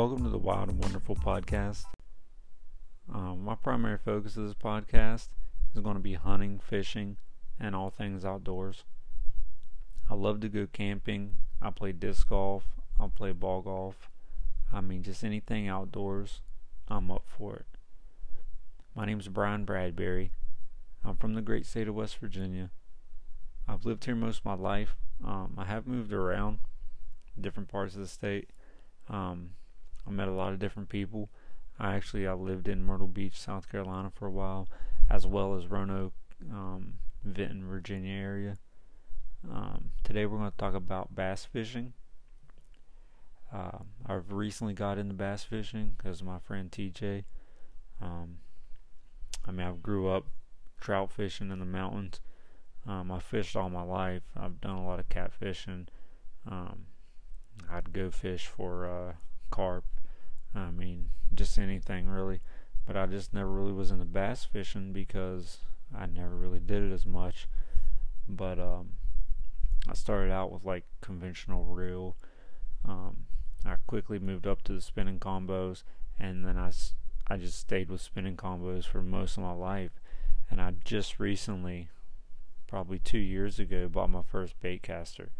Welcome to the Wild and Wonderful podcast. Um, my primary focus of this podcast is going to be hunting, fishing, and all things outdoors. I love to go camping. I play disc golf. I play ball golf. I mean, just anything outdoors, I'm up for it. My name is Bryan Bradbury. I'm from the great state of West Virginia. I've lived here most of my life. Um, I have moved around different parts of the state. Um, I met a lot of different people. I actually I lived in Myrtle Beach, South Carolina for a while, as well as Roanoke, um, Vinton, Virginia area. Um, today we're going to talk about bass fishing. Uh, I've recently got into bass fishing because of my friend TJ. Um, I mean, I grew up trout fishing in the mountains. Um, I fished all my life. I've done a lot of catfishing. Um, I'd go fish for uh, carp. I mean, just anything really. But I just never really was into bass fishing because I never really did it as much. But um, I started out with like conventional reel. Um, I quickly moved up to the spinning combos, and then I, I just stayed with spinning combos for most of my life. And I just recently, probably two years ago, bought my first bait caster.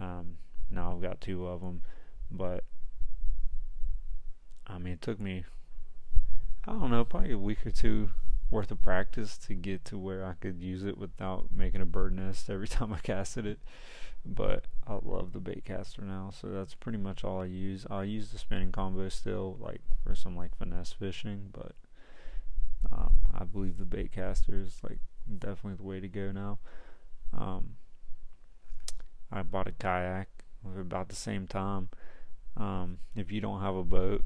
Um, now I've got two of them, but I mean, it took me, I don't know, probably a week or two worth of practice to get to where I could use it without making a bird nest every time I casted it. But I love the bait caster now, so that's pretty much all I use. I use the spinning combo still, like for some like finesse fishing, but um, I believe the bait caster is like definitely the way to go now. Um, I bought a kayak about the same time. Um, if you don't have a boat,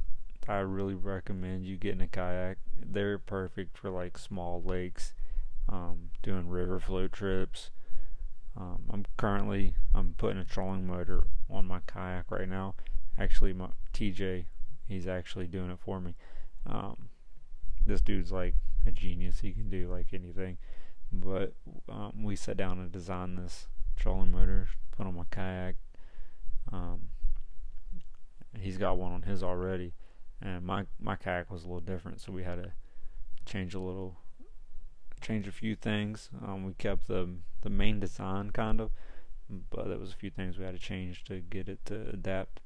I really recommend you getting a kayak. They're perfect for like small lakes, um, doing river float trips. Um, I'm currently I'm putting a trolling motor on my kayak right now. Actually, my TJ, he's actually doing it for me. Um, this dude's like a genius. He can do like anything. But um, we sat down and designed this trolling motor, put on my kayak. Um, he's got one on his already and my my kayak was a little different, so we had to change a little, change a few things. Um, we kept the the main design kind of, but there was a few things we had to change to get it to adapt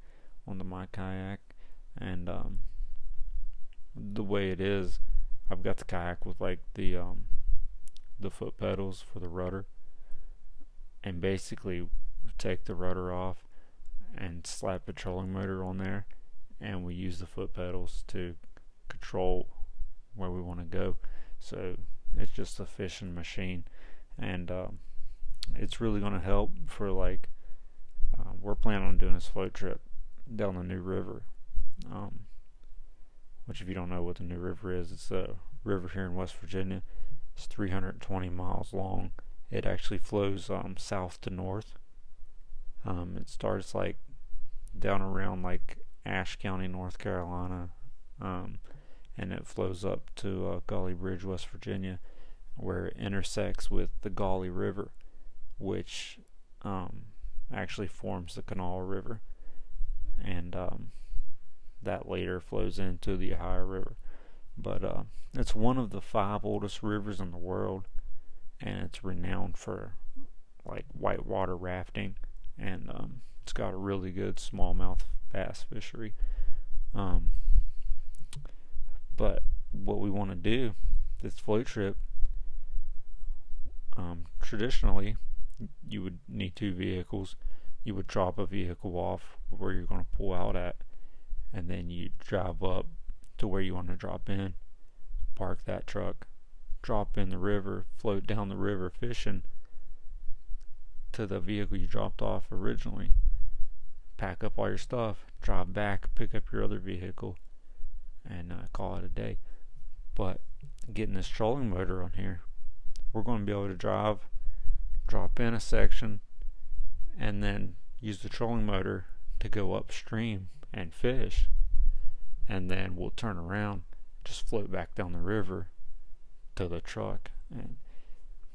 onto my kayak, and um, the way it is, I've got the kayak with like the um, the foot pedals for the rudder, and basically take the rudder off and slap a trolling motor on there and we use the foot pedals to control where we want to go. So it's just a fishing machine, and um, it's really going to help for like uh, we're planning on doing this float trip down the New River. Um, which, if you don't know what the New River is, it's a river here in West Virginia. It's 320 miles long. It actually flows um, south to north. Um, it starts like down around like Ashe County, North Carolina, um, and it flows up to uh, Gauley Bridge, West Virginia, where it intersects with the Gauley River, which um, actually forms the Kanawha River, and um, that later flows into the Ohio River. But uh, it's one of the five oldest rivers in the world, and it's renowned for like whitewater rafting, and um, it's got a really good smallmouth bass fishery. Um, but what we want to do, this float trip, um, traditionally, you would need two vehicles. You would drop a vehicle off where you're going to pull out at, and then you drive up to where you want to drop in, park that truck, drop in the river, float down the river fishing to the vehicle you dropped off originally pack up all your stuff, drive back, pick up your other vehicle, and uh, call it a day. But getting this trolling motor on here, we're going to be able to drive, drop in a section, and then use the trolling motor to go upstream and fish. And then we'll turn around, just float back down the river to the truck, and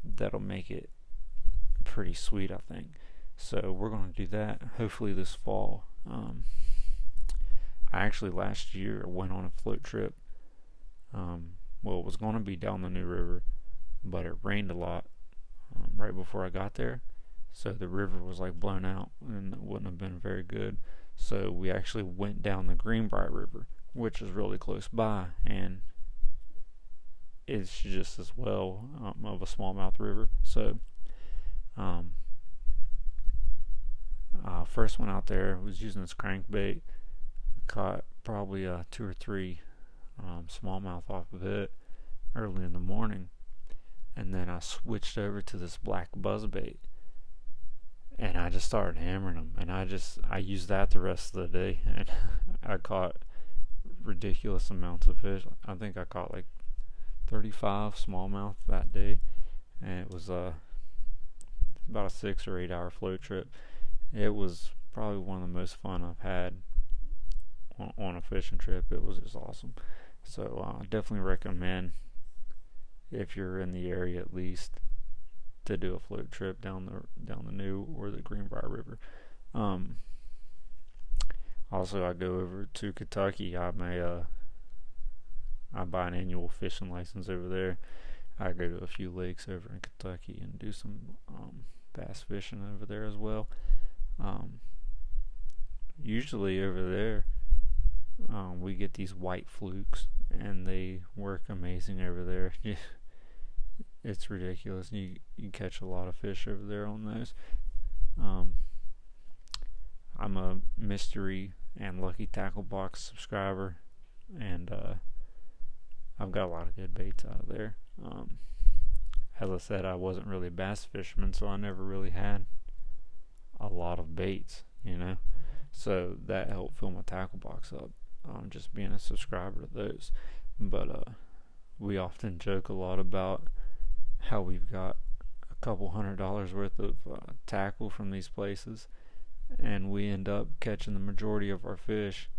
that'll make it pretty sweet, I think. So we're going to do that hopefully this fall. Um, I actually last year went on a float trip. Um, well, it was going to be down the New River, but it rained a lot um, right before I got there, so the river was like blown out and it wouldn't have been very good. So we actually went down the Greenbrier River, which is really close by, and it's just as well um, of a smallmouth river. So, um, uh, first one out there was using this crankbait, caught probably uh, two or three um, smallmouth off of it early in the morning, and then I switched over to this black buzzbait and I just started hammering them, and I just I used that the rest of the day, and I caught ridiculous amounts of fish. I think I caught like 35 smallmouth that day, and it was uh about a six or eight hour float trip. It was probably one of the most fun I've had on, on a fishing trip. It was just awesome. So uh, I definitely recommend if you're in the area at least to do a float trip down the down the New or the Greenbrier River. Um, also, I go over to Kentucky. I may uh, I buy an annual fishing license over there. I go to a few lakes over in Kentucky and do some um, bass fishing over there as well. Um, usually over there, um, we get these white flukes, and they work amazing over there. it's ridiculous. You you catch a lot of fish over there on those. Um, I'm a mystery and lucky tackle box subscriber, and uh, I've got a lot of good baits out of there. Um, as I said, I wasn't really a bass fisherman, so I never really had a lot of baits, you know. So that helped fill my tackle box up. Um, just being a subscriber to those, but uh, we often joke a lot about how we've got a couple hundred dollars worth of uh, tackle from these places, and we end up catching the majority of our fish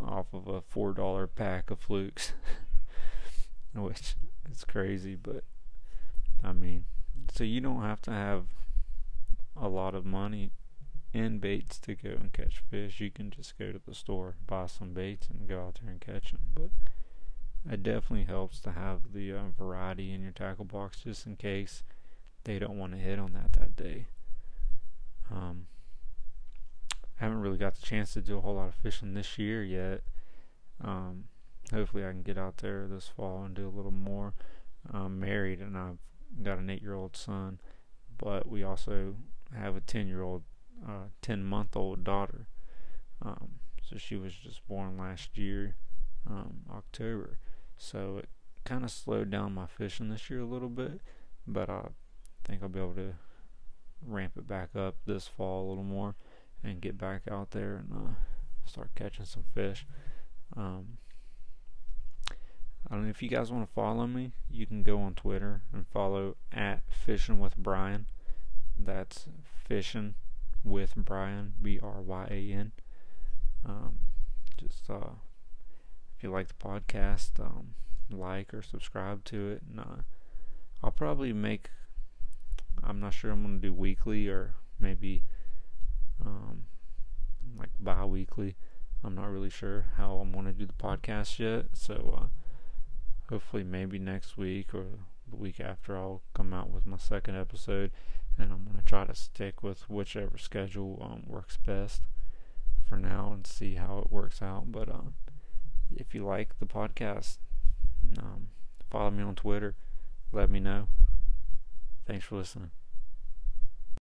off of a four dollar pack of flukes, which it's crazy, but I mean, so you don't have to have a lot of money in baits to go and catch fish. You can just go to the store, buy some baits, and go out there and catch them. But it definitely helps to have the uh, variety in your tackle box just in case they don't want to hit on that that day. Um, I haven't really got the chance to do a whole lot of fishing this year yet. Um, hopefully, I can get out there this fall and do a little more. I'm married and I've got an eight year old son, but we also have a 10 year old, uh, 10 month old daughter. Um, so she was just born last year, um, October. So it kind of slowed down my fishing this year a little bit, but I think I'll be able to ramp it back up this fall a little more and get back out there and uh, start catching some fish. Um, I don't know if you guys want to follow me. You can go on Twitter and follow at Fishing with Bryan. That's Fishing with Bryan B R Y A N. Um, just uh, if you like the podcast, um, like or subscribe to it. And uh, I'll probably make. I'm not sure I'm gonna do weekly or maybe um, like bi-weekly. I'm not really sure how I'm gonna do the podcast yet. So uh, hopefully maybe next week or the week after I'll come out with my second episode, and I'm gonna try to stick with whichever schedule um, works best for now and see how it works out. But uh, if you like the podcast, um, follow me on Twitter. Let me know. Thanks for listening.